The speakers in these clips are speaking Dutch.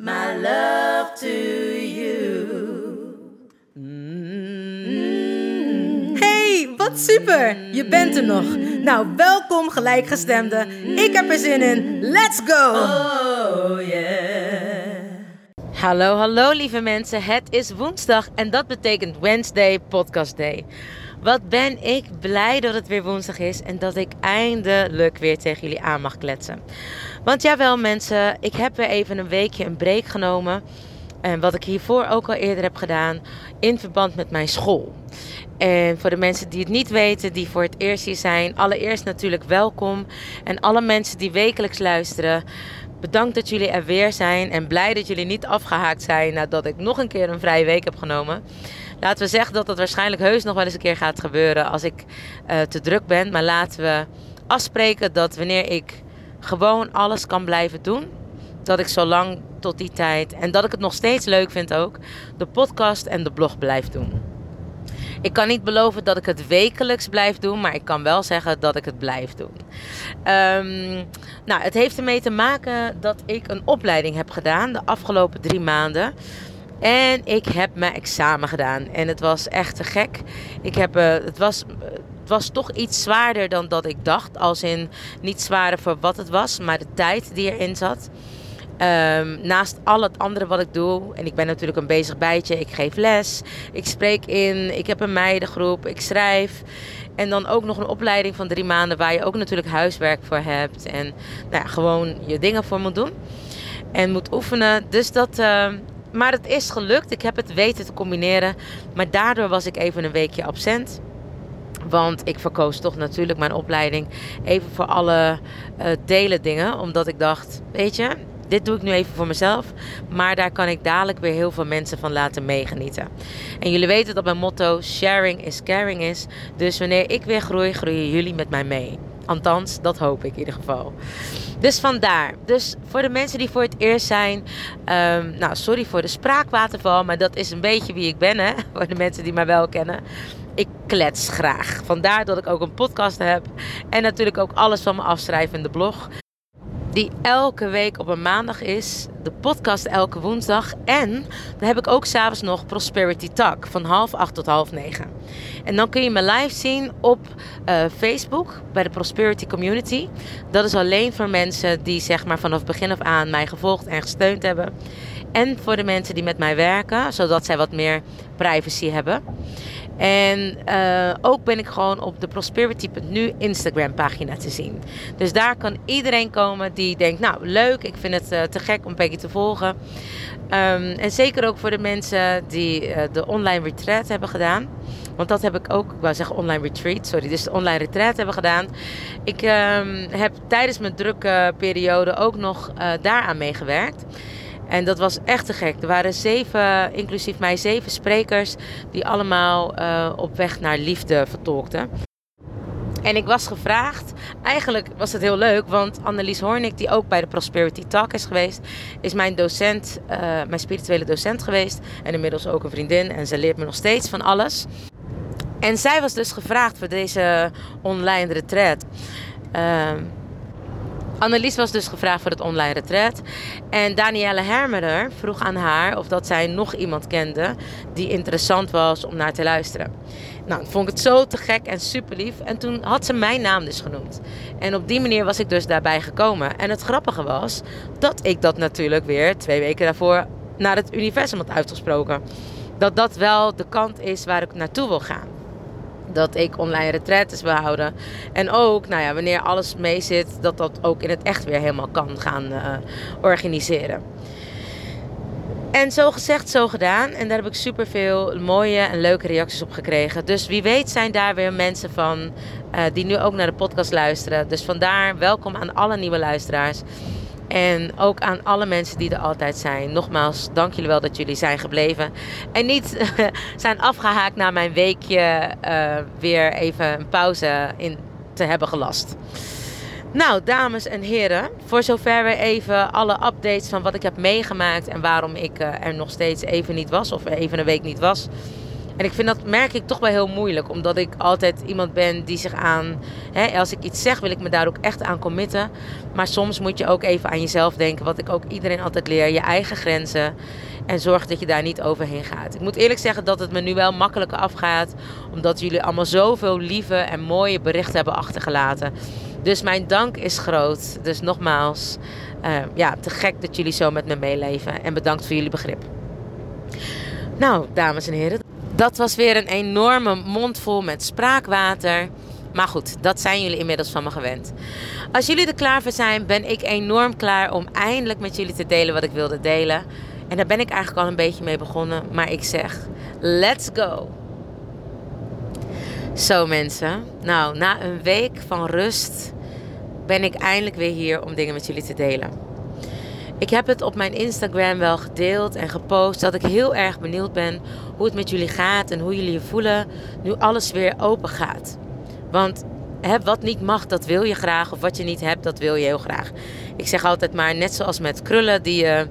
my love to you. Hey, wat super! Je bent er nog. Nou, welkom gelijkgestemden. Ik heb er zin in. Let's go! Oh yeah. Hallo, hallo lieve mensen. Het is woensdag en dat betekent Wednesday Podcast Day. Wat ben ik blij dat het weer woensdag is en dat ik eindelijk weer tegen jullie aan mag kletsen. Want jawel mensen, ik heb weer even een weekje een break genomen. En wat ik hiervoor ook al eerder heb gedaan in verband met mijn school. En voor de mensen die het niet weten, die voor het eerst hier zijn, allereerst natuurlijk welkom. En alle mensen die wekelijks luisteren, bedankt dat jullie er weer zijn. En blij dat jullie niet afgehaakt zijn nadat ik nog een keer een vrije week heb genomen. Laten we zeggen dat dat waarschijnlijk heus nog wel eens een keer gaat gebeuren als ik eh, te druk ben. Maar laten we afspreken dat wanneer ik gewoon alles kan blijven doen, dat ik zo lang tot die tijd en dat ik het nog steeds leuk vind ook, de podcast en de blog blijf doen. Ik kan niet beloven dat ik het wekelijks blijf doen, maar ik kan wel zeggen dat ik het blijf doen. Ehm, nou, het heeft ermee te maken dat ik een opleiding heb gedaan de afgelopen drie maanden. En ik heb mijn examen gedaan. En het was echt te gek. Ik heb, uh, het, was, het was toch iets zwaarder dan dat ik dacht. Als in niet zwaarder voor wat het was, maar de tijd die erin zat. Um, naast al het andere wat ik doe, en ik ben natuurlijk een bezig bijtje, ik geef les, ik spreek in, ik heb een meidengroep, ik schrijf. En dan ook nog een opleiding van drie maanden waar je ook natuurlijk huiswerk voor hebt. En nou ja, gewoon je dingen voor moet doen. En moet oefenen. Dus dat, uh, maar het is gelukt. Ik heb het weten te combineren. Maar daardoor was ik even een weekje absent. Want ik verkoos toch natuurlijk mijn opleiding even voor alle uh, delen dingen. Omdat ik dacht, weet je, dit doe ik nu even voor mezelf. Maar daar kan ik dadelijk weer heel veel mensen van laten meegenieten. En jullie weten dat mijn motto sharing is caring is. Dus wanneer ik weer groei, groeien jullie met mij mee. Althans, dat hoop ik in ieder geval. Dus vandaar. Dus voor de mensen die voor het eerst zijn. Um, nou, sorry voor de spraakwaterval. Maar dat is een beetje wie ik ben, hè. Voor de mensen die mij wel kennen. Ik klets graag. Vandaar dat ik ook een podcast heb. En natuurlijk ook alles van me afschrijf in de blog die elke week op een maandag is. De podcast elke woensdag. En dan heb ik ook s'avonds nog Prosperity Talk van half acht tot half negen. En dan kun je me live zien op uh, Facebook bij de Prosperity Community. Dat is alleen voor mensen die zeg maar vanaf begin af aan mij gevolgd en gesteund hebben. En voor de mensen die met mij werken, zodat zij wat meer privacy hebben. En uh, ook ben ik gewoon op de Prosperity.nu Instagram pagina te zien. Dus daar kan iedereen komen die denkt, nou leuk, ik vind het uh, te gek om Peggy te volgen. Um, en zeker ook voor de mensen die uh, de online retreat hebben gedaan. Want dat heb ik ook, ik wou zeggen online retreat, sorry, dus de online retreat hebben gedaan. Ik um, heb tijdens mijn drukke periode ook nog daaraan meegewerkt. En dat was echt te gek. Er waren zeven, inclusief mij, zeven sprekers die allemaal uh, op weg naar liefde vertolkten. En ik was gevraagd, eigenlijk was het heel leuk, want Annelies Hornik, die ook bij de Prosperity Talk is geweest, is mijn docent, uh, mijn spirituele docent geweest. En inmiddels ook een vriendin en ze leert me nog steeds van alles. En zij was dus gevraagd voor deze online retreat. Uh, Annelies was dus gevraagd voor het online retreat. En Danielle Hermerer vroeg aan haar of dat zij nog iemand kende die interessant was om naar te luisteren. Nou, vond ik het zo te gek en super lief. En toen had ze mijn naam dus genoemd. En op die manier was ik dus daarbij gekomen. En het grappige was dat ik dat natuurlijk weer twee weken daarvoor naar het universum had uitgesproken. dat dat wel de kant is waar ik naartoe wil gaan. Dat ik online retraites wil houden. En ook, nou ja, wanneer alles mee zit, dat dat ook in het echt weer helemaal kan gaan uh, organiseren. En zo gezegd, zo gedaan. En daar heb ik super veel mooie en leuke reacties op gekregen. Dus wie weet zijn daar weer mensen van uh, die nu ook naar de podcast luisteren. Dus vandaar welkom aan alle nieuwe luisteraars. En ook aan alle mensen die er altijd zijn. Nogmaals, dank jullie wel dat jullie zijn gebleven. En niet zijn afgehaakt na mijn weekje uh, weer even een pauze in te hebben gelast. Nou, dames en heren, voor zover we even alle updates van wat ik heb meegemaakt en waarom ik uh, er nog steeds even niet was of even een week niet was. En ik vind dat merk ik toch wel heel moeilijk, omdat ik altijd iemand ben die zich aan, hè, als ik iets zeg, wil ik me daar ook echt aan committen. Maar soms moet je ook even aan jezelf denken, wat ik ook iedereen altijd leer, je eigen grenzen. En zorg dat je daar niet overheen gaat. Ik moet eerlijk zeggen dat het me nu wel makkelijker afgaat, omdat jullie allemaal zoveel lieve en mooie berichten hebben achtergelaten. Dus mijn dank is groot. Dus nogmaals, uh, ja, te gek dat jullie zo met me meeleven. En bedankt voor jullie begrip. Nou, dames en heren, dat was weer een enorme mond vol met spraakwater. Maar goed, dat zijn jullie inmiddels van me gewend. Als jullie er klaar voor zijn, ben ik enorm klaar om eindelijk met jullie te delen wat ik wilde delen. En daar ben ik eigenlijk al een beetje mee begonnen. Maar ik zeg, let's go. Zo mensen, nou na een week van rust ben ik eindelijk weer hier om dingen met jullie te delen. Ik heb het op mijn Instagram wel gedeeld en gepost dat ik heel erg benieuwd ben hoe het met jullie gaat en hoe jullie je voelen nu alles weer open gaat. Want wat niet mag, dat wil je graag. Of wat je niet hebt, dat wil je heel graag. Ik zeg altijd maar, net zoals met krullen, die je,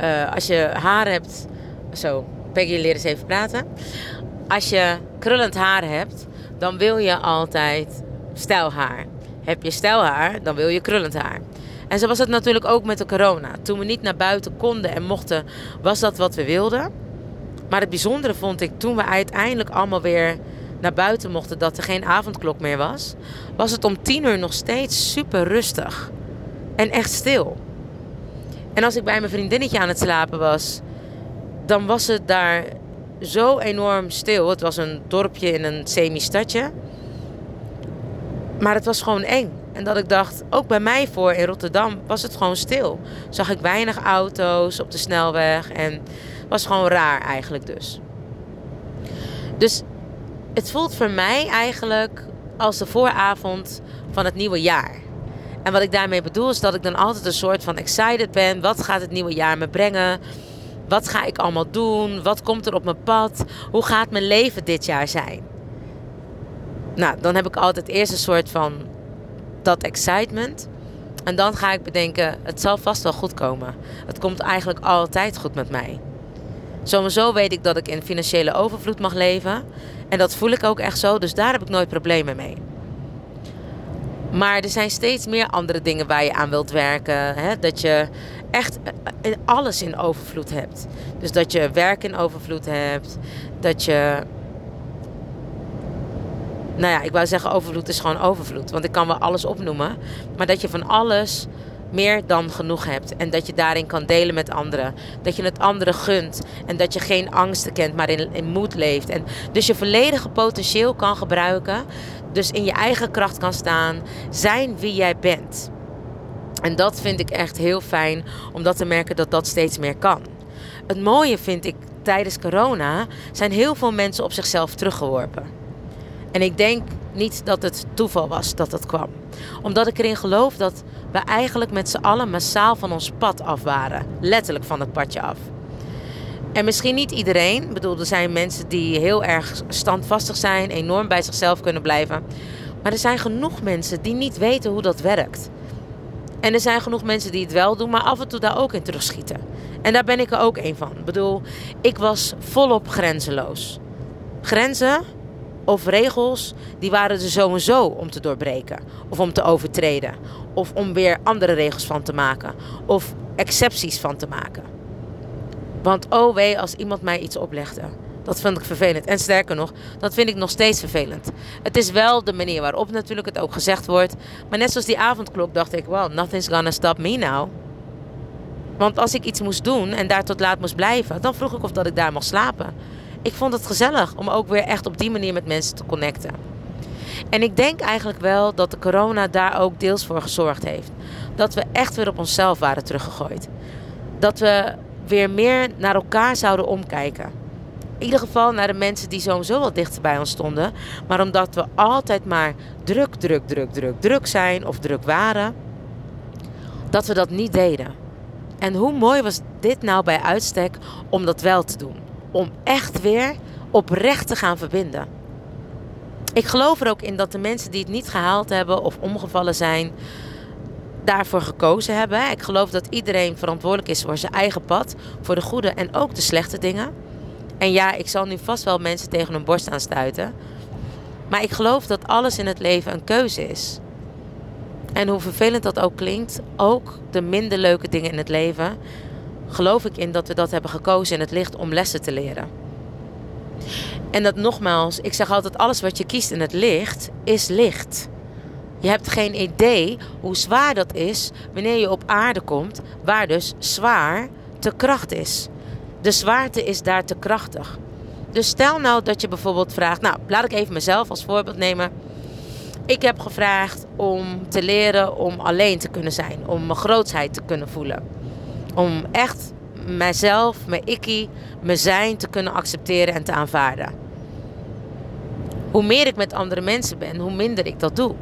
uh, als je haar hebt. Zo, Peggy, leer eens even praten. Als je krullend haar hebt, dan wil je altijd stijlhaar. Heb je stijlhaar, dan wil je krullend haar. En zo was het natuurlijk ook met de corona. Toen we niet naar buiten konden en mochten, was dat wat we wilden. Maar het bijzondere vond ik toen we uiteindelijk allemaal weer naar buiten mochten, dat er geen avondklok meer was, was het om tien uur nog steeds super rustig. En echt stil. En als ik bij mijn vriendinnetje aan het slapen was, dan was het daar zo enorm stil. Het was een dorpje in een semi-stadje. Maar het was gewoon eng. En dat ik dacht, ook bij mij voor in Rotterdam was het gewoon stil. Zag ik weinig auto's op de snelweg en was gewoon raar eigenlijk dus. Dus het voelt voor mij eigenlijk als de vooravond van het nieuwe jaar. En wat ik daarmee bedoel is dat ik dan altijd een soort van excited ben. Wat gaat het nieuwe jaar me brengen? Wat ga ik allemaal doen? Wat komt er op mijn pad? Hoe gaat mijn leven dit jaar zijn? Nou, dan heb ik altijd eerst een soort van dat excitement. En dan ga ik bedenken, het zal vast wel goed komen. Het komt eigenlijk altijd goed met mij. Sowieso weet ik dat ik in financiële overvloed mag leven. En dat voel ik ook echt zo, dus daar heb ik nooit problemen mee. Maar er zijn steeds meer andere dingen waar je aan wilt werken. Hè? Dat je echt alles in overvloed hebt. Dus dat je werk in overvloed hebt. Dat je. Nou ja, ik wou zeggen overvloed is gewoon overvloed. Want ik kan wel alles opnoemen. Maar dat je van alles meer dan genoeg hebt. En dat je daarin kan delen met anderen. Dat je het anderen gunt. En dat je geen angsten kent, maar in, in moed leeft. En dus je volledige potentieel kan gebruiken. Dus in je eigen kracht kan staan. Zijn wie jij bent. En dat vind ik echt heel fijn om dat te merken dat dat steeds meer kan. Het mooie vind ik tijdens corona zijn heel veel mensen op zichzelf teruggeworpen. En ik denk niet dat het toeval was dat dat kwam. Omdat ik erin geloof dat we eigenlijk met z'n allen massaal van ons pad af waren. Letterlijk van het padje af. En misschien niet iedereen. Ik bedoel, er zijn mensen die heel erg standvastig zijn, enorm bij zichzelf kunnen blijven. Maar er zijn genoeg mensen die niet weten hoe dat werkt. En er zijn genoeg mensen die het wel doen, maar af en toe daar ook in terugschieten. En daar ben ik er ook een van. Ik bedoel, ik was volop grenzeloos. Grenzen of regels, die waren er sowieso om te doorbreken. Of om te overtreden. Of om weer andere regels van te maken. Of excepties van te maken. Want oh wee, als iemand mij iets oplegde. Dat vind ik vervelend. En sterker nog, dat vind ik nog steeds vervelend. Het is wel de manier waarop natuurlijk het ook gezegd wordt. Maar net zoals die avondklok dacht ik, well, nothing's gonna stop me now. Want als ik iets moest doen en daar tot laat moest blijven, dan vroeg ik of dat ik daar mocht slapen. Ik vond het gezellig om ook weer echt op die manier met mensen te connecten. En ik denk eigenlijk wel dat de corona daar ook deels voor gezorgd heeft. Dat we echt weer op onszelf waren teruggegooid. Dat we weer meer naar elkaar zouden omkijken. In ieder geval naar de mensen die sowieso wel dichter bij ons stonden. Maar omdat we altijd maar druk, druk, druk, druk, druk zijn of druk waren, dat we dat niet deden. En hoe mooi was dit nou bij uitstek om dat wel te doen? Om echt weer oprecht te gaan verbinden. Ik geloof er ook in dat de mensen die het niet gehaald hebben of omgevallen zijn, daarvoor gekozen hebben. Ik geloof dat iedereen verantwoordelijk is voor zijn eigen pad, voor de goede en ook de slechte dingen. En ja, ik zal nu vast wel mensen tegen hun borst aanstuiten. Maar ik geloof dat alles in het leven een keuze is. En hoe vervelend dat ook klinkt, ook de minder leuke dingen in het leven, geloof ik in dat we dat hebben gekozen in het licht om lessen te leren. En dat nogmaals, ik zeg altijd: alles wat je kiest in het licht is licht. Je hebt geen idee hoe zwaar dat is wanneer je op aarde komt, waar dus zwaar te kracht is. De zwaarte is daar te krachtig. Dus stel nou dat je bijvoorbeeld vraagt, nou laat ik even mezelf als voorbeeld nemen. Ik heb gevraagd om te leren om alleen te kunnen zijn, om mijn grootsheid te kunnen voelen. Om echt mijzelf, mijn ikkie, mijn zijn te kunnen accepteren en te aanvaarden. Hoe meer ik met andere mensen ben, hoe minder ik dat doe.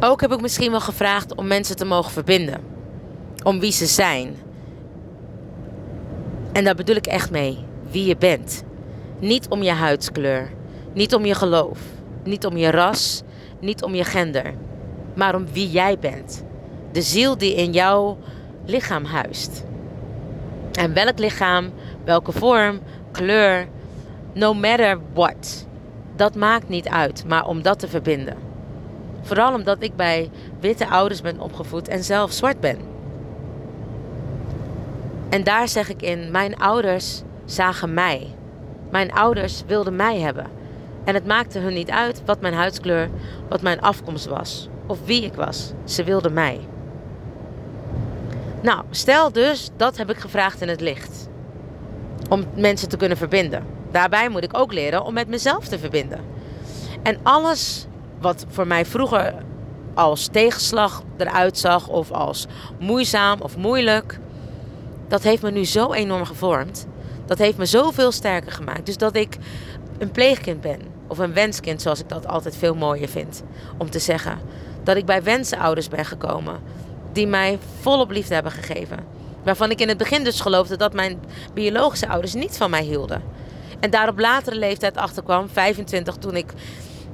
Ook heb ik misschien wel gevraagd om mensen te mogen verbinden. Om wie ze zijn. En daar bedoel ik echt mee. Wie je bent. Niet om je huidskleur. Niet om je geloof. Niet om je ras. Niet om je gender. Maar om wie jij bent. De ziel die in jouw lichaam huist. En welk lichaam, welke vorm, kleur, no matter what. Dat maakt niet uit, maar om dat te verbinden. Vooral omdat ik bij witte ouders ben opgevoed en zelf zwart ben. En daar zeg ik in, mijn ouders zagen mij. Mijn ouders wilden mij hebben. En het maakte hun niet uit wat mijn huidskleur, wat mijn afkomst was of wie ik was. Ze wilden mij. Nou, stel dus, dat heb ik gevraagd in het licht. Om mensen te kunnen verbinden. Daarbij moet ik ook leren om met mezelf te verbinden. En alles wat voor mij vroeger als tegenslag eruit zag of als moeizaam of moeilijk, dat heeft me nu zo enorm gevormd. Dat heeft me zoveel sterker gemaakt. Dus dat ik een pleegkind ben. Of een wenskind, zoals ik dat altijd veel mooier vind om te zeggen. Dat ik bij wensenouders ben gekomen. Die mij volop liefde hebben gegeven. Waarvan ik in het begin dus geloofde dat mijn biologische ouders niet van mij hielden. En daar op latere leeftijd achterkwam, 25, toen ik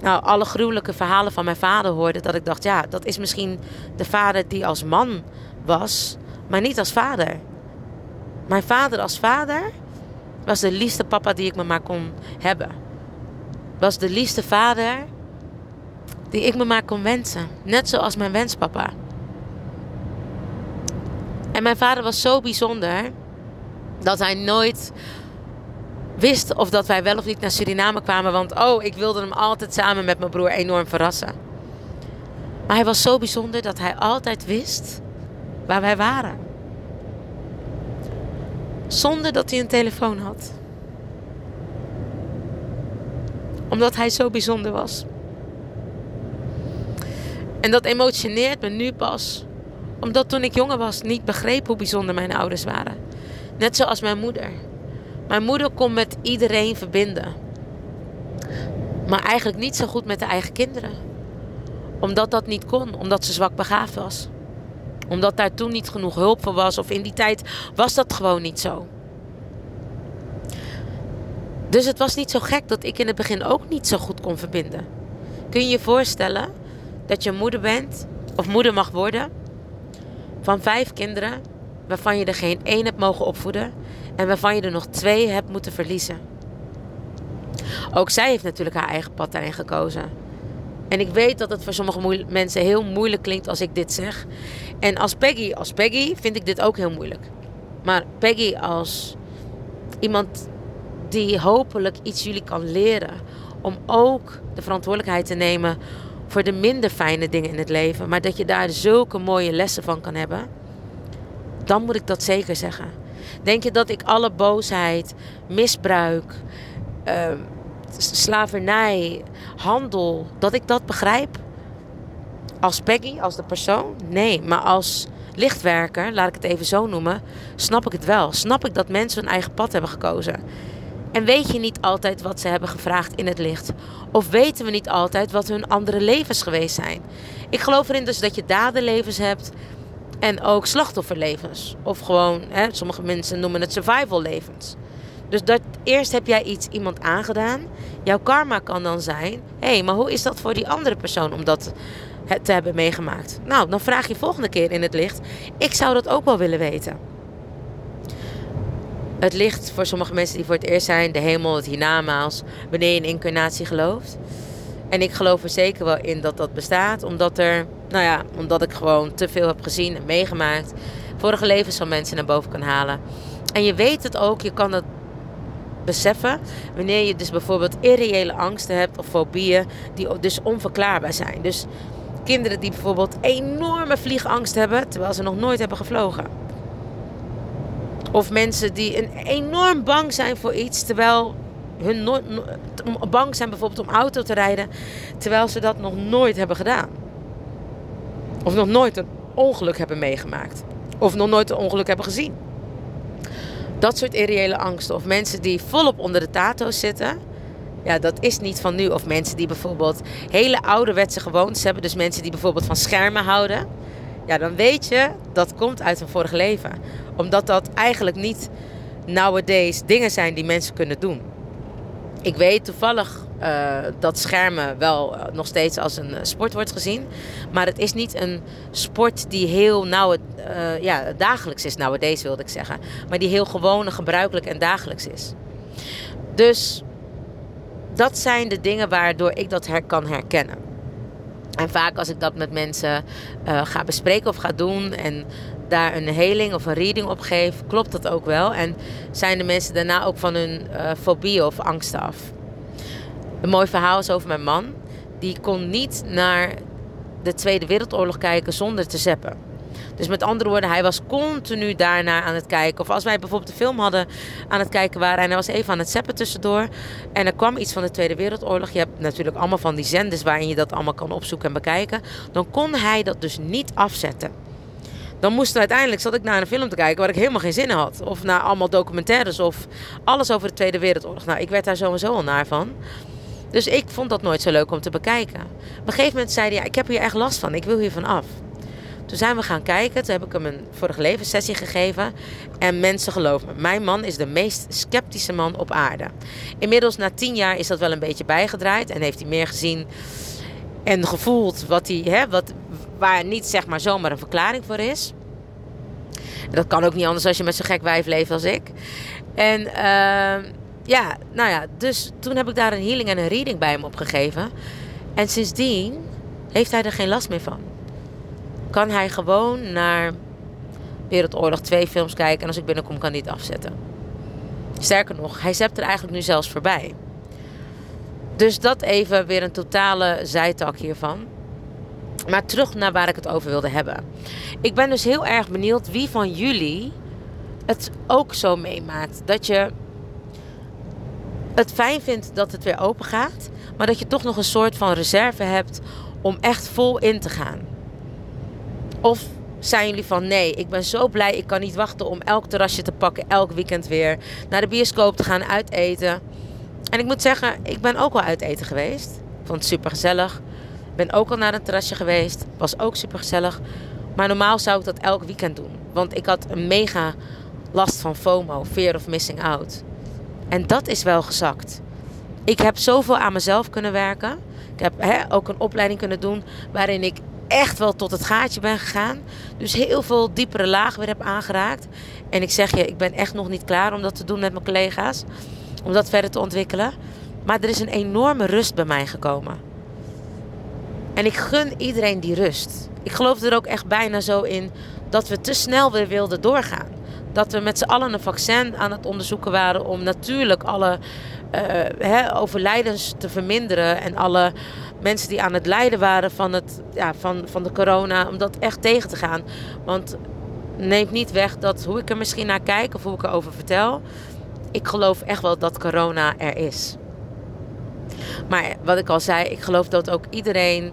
nou, alle gruwelijke verhalen van mijn vader hoorde. Dat ik dacht, ja, dat is misschien de vader die als man was, maar niet als vader. Mijn vader als vader was de liefste papa die ik me maar kon hebben. Was de liefste vader die ik me maar kon wensen. Net zoals mijn wenspapa. En mijn vader was zo bijzonder dat hij nooit wist of dat wij wel of niet naar Suriname kwamen. Want oh, ik wilde hem altijd samen met mijn broer enorm verrassen. Maar hij was zo bijzonder dat hij altijd wist waar wij waren. Zonder dat hij een telefoon had. Omdat hij zo bijzonder was. En dat emotioneert me nu pas. Omdat toen ik jonger was niet begreep hoe bijzonder mijn ouders waren. Net zoals mijn moeder. Mijn moeder kon met iedereen verbinden. Maar eigenlijk niet zo goed met de eigen kinderen. Omdat dat niet kon, omdat ze zwak begaafd was. Omdat daar toen niet genoeg hulp voor was, of in die tijd was dat gewoon niet zo. Dus het was niet zo gek dat ik in het begin ook niet zo goed kon verbinden. Kun je je voorstellen dat je moeder bent, of moeder mag worden, van vijf kinderen, waarvan je er geen één hebt mogen opvoeden en waarvan je er nog twee hebt moeten verliezen. Ook zij heeft natuurlijk haar eigen pad daarin gekozen. En ik weet dat het voor sommige mensen heel moeilijk klinkt als ik dit zeg. En als Peggy, als Peggy vind ik dit ook heel moeilijk. Maar Peggy als iemand die hopelijk iets jullie kan leren om ook de verantwoordelijkheid te nemen voor de minder fijne dingen in het leven, maar dat je daar zulke mooie lessen van kan hebben, dan moet ik dat zeker zeggen. Denk je dat ik alle boosheid, misbruik, uh, slavernij, handel, dat ik dat begrijp? Als Peggy, als de persoon? Nee, maar als lichtwerker, laat ik het even zo noemen, snap ik het wel. Snap ik dat mensen hun eigen pad hebben gekozen. En weet je niet altijd wat ze hebben gevraagd in het licht? Of weten we niet altijd wat hun andere levens geweest zijn? Ik geloof erin dus dat je dadenlevens hebt en ook slachtofferlevens. Of gewoon, hè, sommige mensen noemen het survival levens. Dus dat, eerst heb jij iets iemand aangedaan. Jouw karma kan dan zijn: hé, hey, maar hoe is dat voor die andere persoon om dat te hebben meegemaakt? Nou, dan vraag je volgende keer in het licht: ik zou dat ook wel willen weten. Het licht voor sommige mensen die voor het eerst zijn, de hemel, het hiernamaals, wanneer je in incarnatie gelooft. En ik geloof er zeker wel in dat dat bestaat, omdat er, nou ja, omdat ik gewoon te veel heb gezien en meegemaakt. Vorige levens van mensen naar boven kan halen. En je weet het ook, je kan het beseffen wanneer je dus bijvoorbeeld irreële angsten hebt of fobieën die dus onverklaarbaar zijn. Dus kinderen die bijvoorbeeld enorme vliegangst hebben terwijl ze nog nooit hebben gevlogen. Of mensen die een enorm bang zijn voor iets terwijl hun bang zijn bijvoorbeeld om auto te rijden terwijl ze dat nog nooit hebben gedaan. Of nog nooit een ongeluk hebben meegemaakt. Of nog nooit een ongeluk hebben gezien. Dat soort irreële angsten. Of mensen die volop onder de tato's zitten. Ja, dat is niet van nu. Of mensen die bijvoorbeeld hele ouderwetse gewoontes hebben. Dus mensen die bijvoorbeeld van schermen houden. Ja, dan weet je dat komt uit een vorig leven. Omdat dat eigenlijk niet nowadays dingen zijn die mensen kunnen doen. Ik weet toevallig uh, dat schermen wel eh, nog steeds als een eh, sport wordt gezien. Maar het is niet een sport die heel nauw, ja, dagelijks is, deze wilde ik zeggen. Maar die heel gewoon, gebruikelijk en dagelijks is. Dus dat zijn de dingen waardoor ik dat her kan herkennen. En vaak als ik dat met mensen uh, ga bespreken of ga doen en daar een heling of een reading op geef, klopt dat ook wel. En zijn de mensen daarna ook van hun uh, fobie of angst af. Een mooi verhaal is over mijn man. Die kon niet naar de Tweede Wereldoorlog kijken zonder te zeppen. Dus met andere woorden, hij was continu daarna aan het kijken. Of als wij bijvoorbeeld een film hadden aan het kijken waren en hij was even aan het zeppen tussendoor. En er kwam iets van de Tweede Wereldoorlog. Je hebt natuurlijk allemaal van die zenders waarin je dat allemaal kan opzoeken en bekijken. Dan kon hij dat dus niet afzetten. Dan moest uiteindelijk zat ik naar een film te kijken waar ik helemaal geen zin in had. Of naar allemaal documentaires of alles over de Tweede Wereldoorlog. Nou, ik werd daar sowieso al naar van. Dus ik vond dat nooit zo leuk om te bekijken. Op een gegeven moment zei hij: ja, Ik heb hier echt last van, ik wil hiervan af. Toen zijn we gaan kijken. Toen heb ik hem een vorige levenssessie gegeven. En mensen geloven me. Mijn man is de meest sceptische man op aarde. Inmiddels na tien jaar is dat wel een beetje bijgedraaid. En heeft hij meer gezien en gevoeld wat hij, hè, wat, waar niet zeg maar zomaar een verklaring voor is. dat kan ook niet anders als je met zo'n gek wijf leeft als ik. En uh, ja, nou ja, dus toen heb ik daar een healing en een reading bij hem opgegeven. En sindsdien heeft hij er geen last meer van. Kan hij gewoon naar Wereldoorlog 2 films kijken en als ik binnenkom kan hij het afzetten. Sterker nog, hij zept er eigenlijk nu zelfs voorbij. Dus dat even weer een totale zijtak hiervan. Maar terug naar waar ik het over wilde hebben. Ik ben dus heel erg benieuwd wie van jullie het ook zo meemaakt. Dat je het fijn vindt dat het weer open gaat, maar dat je toch nog een soort van reserve hebt om echt vol in te gaan. Of zijn jullie van nee, ik ben zo blij, ik kan niet wachten om elk terrasje te pakken, elk weekend weer naar de bioscoop te gaan uiteten. En ik moet zeggen, ik ben ook al uiteten geweest. Ik vond het super gezellig. Ben ook al naar een terrasje geweest. Was ook super gezellig. Maar normaal zou ik dat elk weekend doen. Want ik had een mega last van FOMO, fear of missing out. En dat is wel gezakt. Ik heb zoveel aan mezelf kunnen werken. Ik heb hè, ook een opleiding kunnen doen waarin ik echt wel tot het gaatje ben gegaan. Dus heel veel diepere lagen weer heb aangeraakt. En ik zeg je, ik ben echt nog niet klaar om dat te doen met mijn collega's. Om dat verder te ontwikkelen. Maar er is een enorme rust bij mij gekomen. En ik gun iedereen die rust. Ik geloof er ook echt bijna zo in dat we te snel weer wilden doorgaan dat we met z'n allen een vaccin aan het onderzoeken waren om natuurlijk alle uh, hè, overlijdens te verminderen en alle mensen die aan het lijden waren van, het, ja, van, van de corona, om dat echt tegen te gaan. Want neemt niet weg dat hoe ik er misschien naar kijk of hoe ik erover vertel. Ik geloof echt wel dat corona er is. Maar wat ik al zei, ik geloof dat ook iedereen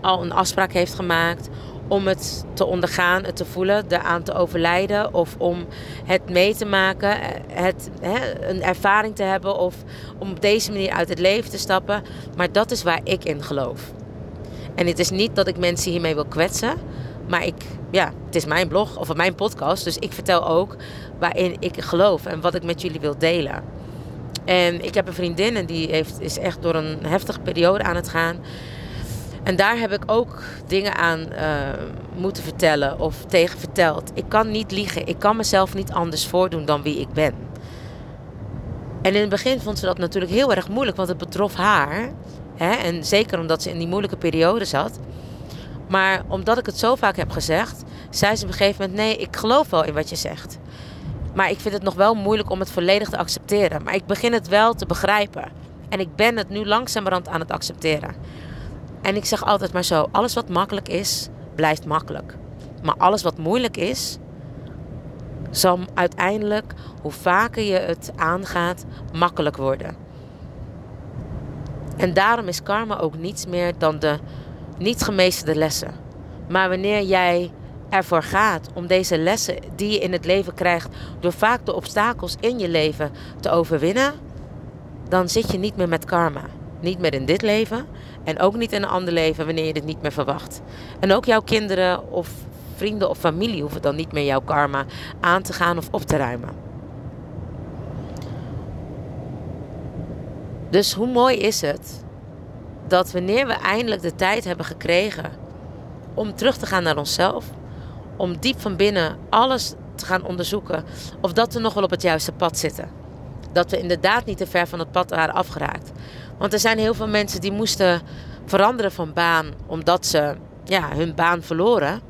al een afspraak heeft gemaakt om het te ondergaan, het te voelen, eraan te overlijden of om het mee te maken, het, hè, een ervaring te hebben of om op deze manier uit het leven te stappen. Maar dat is waar ik in geloof. En het is niet dat ik mensen hiermee wil kwetsen, maar ik, ja, het is mijn blog of mijn podcast, dus ik vertel ook waarin ik geloof en wat ik met jullie wil delen. En ik heb een vriendin en die heeft, is echt door een heftige periode aan het gaan. En daar heb ik ook dingen aan uh, moeten vertellen of tegen verteld. Ik kan niet liegen. Ik kan mezelf niet anders voordoen dan wie ik ben. En in het begin vond ze dat natuurlijk heel erg moeilijk, want het betrof haar. Hè? En zeker omdat ze in die moeilijke periode zat. Maar omdat ik het zo vaak heb gezegd, zei ze op een gegeven moment: Nee, ik geloof wel in wat je zegt. Maar ik vind het nog wel moeilijk om het volledig te accepteren. Maar ik begin het wel te begrijpen. En ik ben het nu langzamerhand aan het accepteren. En ik zeg altijd maar zo: alles wat makkelijk is, blijft makkelijk. Maar alles wat moeilijk is, zal uiteindelijk, hoe vaker je het aangaat, makkelijk worden. En daarom is karma ook niets meer dan de niet gemeesterde lessen. Maar wanneer jij ervoor gaat om deze lessen die je in het leven krijgt, door vaak de obstakels in je leven te overwinnen, dan zit je niet meer met karma. Niet meer in dit leven en ook niet in een ander leven wanneer je dit niet meer verwacht. En ook jouw kinderen of vrienden of familie hoeven dan niet meer jouw karma aan te gaan of op te ruimen. Dus hoe mooi is het dat wanneer we eindelijk de tijd hebben gekregen om terug te gaan naar onszelf, om diep van binnen alles te gaan onderzoeken of dat we nog wel op het juiste pad zitten. Dat we inderdaad niet te ver van het pad waren afgeraakt. Want er zijn heel veel mensen die moesten veranderen van baan omdat ze ja, hun baan verloren.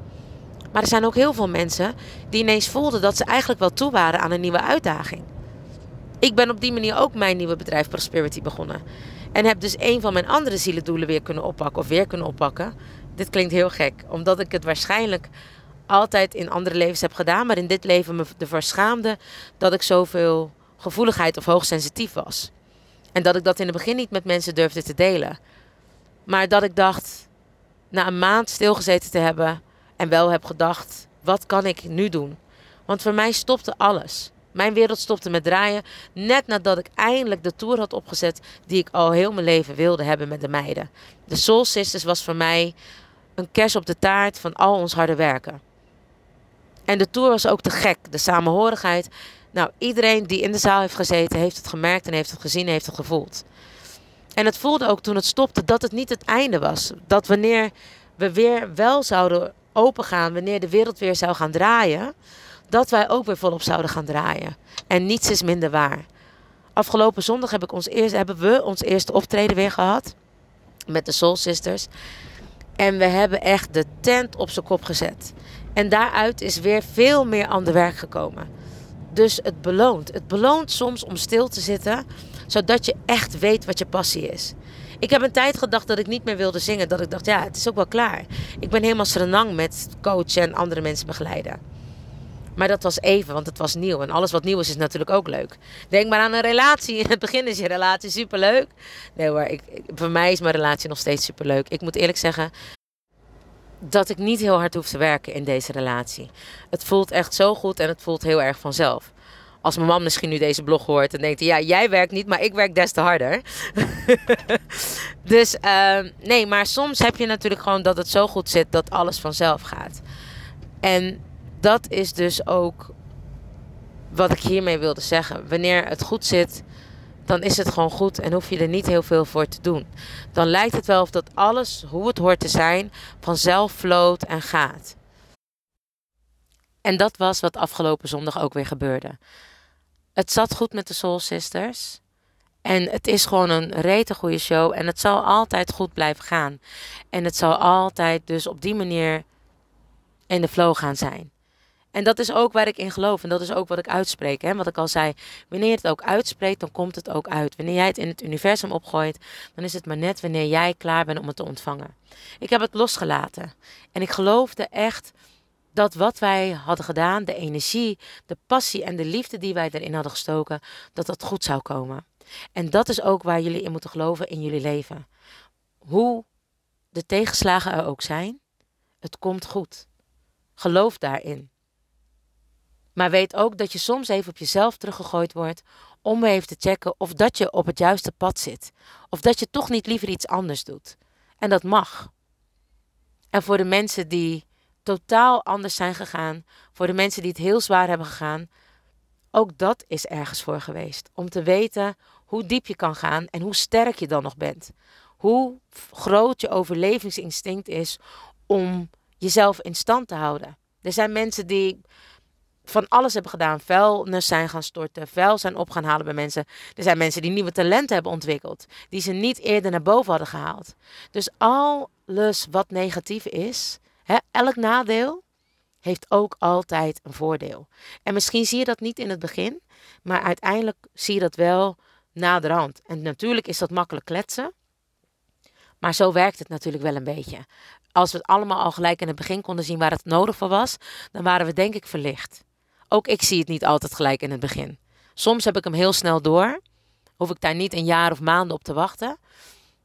Maar er zijn ook heel veel mensen die ineens voelden dat ze eigenlijk wel toe waren aan een nieuwe uitdaging. Ik ben op die manier ook mijn nieuwe bedrijf Prosperity begonnen. En heb dus een van mijn andere zielendoelen weer kunnen oppakken of weer kunnen oppakken. Dit klinkt heel gek, omdat ik het waarschijnlijk altijd in andere levens heb gedaan, maar in dit leven me ervoor schaamde dat ik zoveel gevoeligheid of hoogsensitief was. En dat ik dat in het begin niet met mensen durfde te delen. Maar dat ik dacht, na een maand stilgezeten te hebben en wel heb gedacht, wat kan ik nu doen? Want voor mij stopte alles. Mijn wereld stopte met draaien net nadat ik eindelijk de tour had opgezet die ik al heel mijn leven wilde hebben met de meiden. De Soul Sisters was voor mij een kers op de taart van al ons harde werken. En de tour was ook te gek, de samenhorigheid. Nou, iedereen die in de zaal heeft gezeten, heeft het gemerkt en heeft het gezien en heeft het gevoeld. En het voelde ook toen het stopte dat het niet het einde was. Dat wanneer we weer wel zouden opengaan, wanneer de wereld weer zou gaan draaien, dat wij ook weer volop zouden gaan draaien. En niets is minder waar. Afgelopen zondag heb ik ons eerst, hebben we ons eerste optreden weer gehad met de Soul Sisters. En we hebben echt de tent op zijn kop gezet. En daaruit is weer veel meer aan de werk gekomen. Dus het beloont. Het beloont soms om stil te zitten, zodat je echt weet wat je passie is. Ik heb een tijd gedacht dat ik niet meer wilde zingen. Dat ik dacht, ja, het is ook wel klaar. Ik ben helemaal serenang met coachen en andere mensen begeleiden. Maar dat was even, want het was nieuw. En alles wat nieuw is, is natuurlijk ook leuk. Denk maar aan een relatie. In het begin is je relatie superleuk. Nee hoor, ik, voor mij is mijn relatie nog steeds superleuk. Ik moet eerlijk zeggen dat ik niet heel hard hoef te werken in deze relatie. Het voelt echt zo goed en het voelt heel erg vanzelf. Als mijn man misschien nu deze blog hoort, dan denkt ja, jij werkt niet, maar ik werk des te harder. dus uh, nee, maar soms heb je natuurlijk gewoon dat het zo goed zit dat alles vanzelf gaat. En dat is dus ook wat ik hiermee wilde zeggen. Wanneer het goed zit, dan is het gewoon goed en hoef je er niet heel veel voor te doen. Dan lijkt het wel of dat alles, hoe het hoort te zijn, vanzelf floot en gaat. En dat was wat afgelopen zondag ook weer gebeurde. Het zat goed met de Soul Sisters. En het is gewoon een rete goede show. En het zal altijd goed blijven gaan. En het zal altijd dus op die manier in de flow gaan zijn. En dat is ook waar ik in geloof. En dat is ook wat ik uitspreek. Hè? Wat ik al zei. Wanneer je het ook uitspreekt, dan komt het ook uit. Wanneer jij het in het universum opgooit, dan is het maar net wanneer jij klaar bent om het te ontvangen. Ik heb het losgelaten. En ik geloofde echt dat wat wij hadden gedaan, de energie, de passie en de liefde die wij erin hadden gestoken, dat dat goed zou komen. En dat is ook waar jullie in moeten geloven in jullie leven. Hoe de tegenslagen er ook zijn, het komt goed. Geloof daarin. Maar weet ook dat je soms even op jezelf teruggegooid wordt om even te checken of dat je op het juiste pad zit. Of dat je toch niet liever iets anders doet. En dat mag. En voor de mensen die totaal anders zijn gegaan, voor de mensen die het heel zwaar hebben gegaan, ook dat is ergens voor geweest. Om te weten hoe diep je kan gaan en hoe sterk je dan nog bent. Hoe groot je overlevingsinstinct is om jezelf in stand te houden. Er zijn mensen die van alles hebben gedaan. Vuilnis zijn gaan storten, vuil zijn op gaan halen bij mensen. Er zijn mensen die nieuwe talenten hebben ontwikkeld, die ze niet eerder naar boven hadden gehaald. Dus alles wat negatief is, hè, elk nadeel, heeft ook altijd een voordeel. En misschien zie je dat niet in het begin, maar uiteindelijk zie je dat wel naderhand. En natuurlijk is dat makkelijk kletsen. Maar zo werkt het natuurlijk wel een beetje. Als we het allemaal al gelijk in het begin konden zien waar het nodig voor was, dan waren we denk ik verlicht. Ook ik zie het niet altijd gelijk in het begin. Soms heb ik hem heel snel door. Hoef ik daar niet een jaar of maanden op te wachten.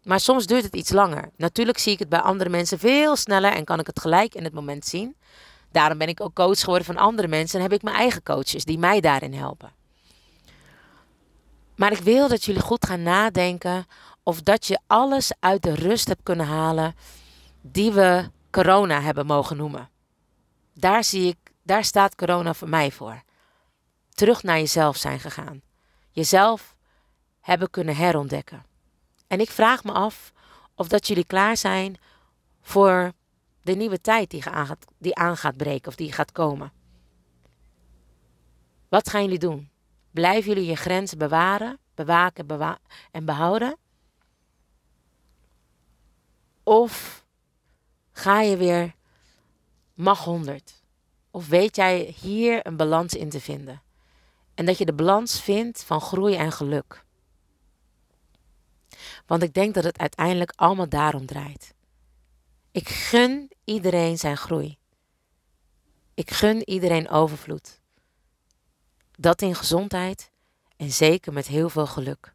Maar soms duurt het iets langer. Natuurlijk zie ik het bij andere mensen veel sneller en kan ik het gelijk in het moment zien. Daarom ben ik ook coach geworden van andere mensen en heb ik mijn eigen coaches die mij daarin helpen. Maar ik wil dat jullie goed gaan nadenken of dat je alles uit de rust hebt kunnen halen die we corona hebben mogen noemen. Daar zie ik daar staat corona voor mij voor. Terug naar jezelf zijn gegaan. Jezelf hebben kunnen herontdekken. En ik vraag me af of dat jullie klaar zijn voor de nieuwe tijd die aan gaat, die aan breken of die gaat komen. Wat gaan jullie doen? Blijven jullie je grenzen bewaren, bewaken bewa en behouden? Of ga je weer mag 100? Of weet jij hier een balans in te vinden? En dat je de balans vindt van groei en geluk. Want ik denk dat het uiteindelijk allemaal daarom draait. Ik gun iedereen zijn groei. Ik gun iedereen overvloed. Dat in gezondheid en zeker met heel veel geluk.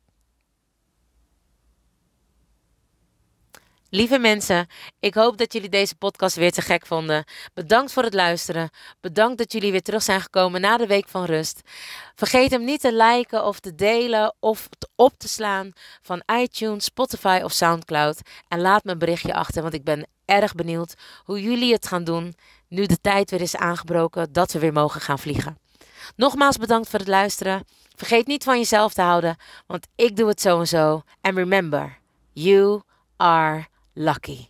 Lieve mensen, ik hoop dat jullie deze podcast weer te gek vonden. Bedankt voor het luisteren. Bedankt dat jullie weer terug zijn gekomen na de week van rust. Vergeet hem niet te liken of te delen of op te slaan van iTunes, Spotify of SoundCloud. En laat me een berichtje achter, want ik ben erg benieuwd hoe jullie het gaan doen nu de tijd weer is aangebroken dat we weer mogen gaan vliegen. Nogmaals bedankt voor het luisteren. Vergeet niet van jezelf te houden, want ik doe het zo en zo. And remember, you are lucky.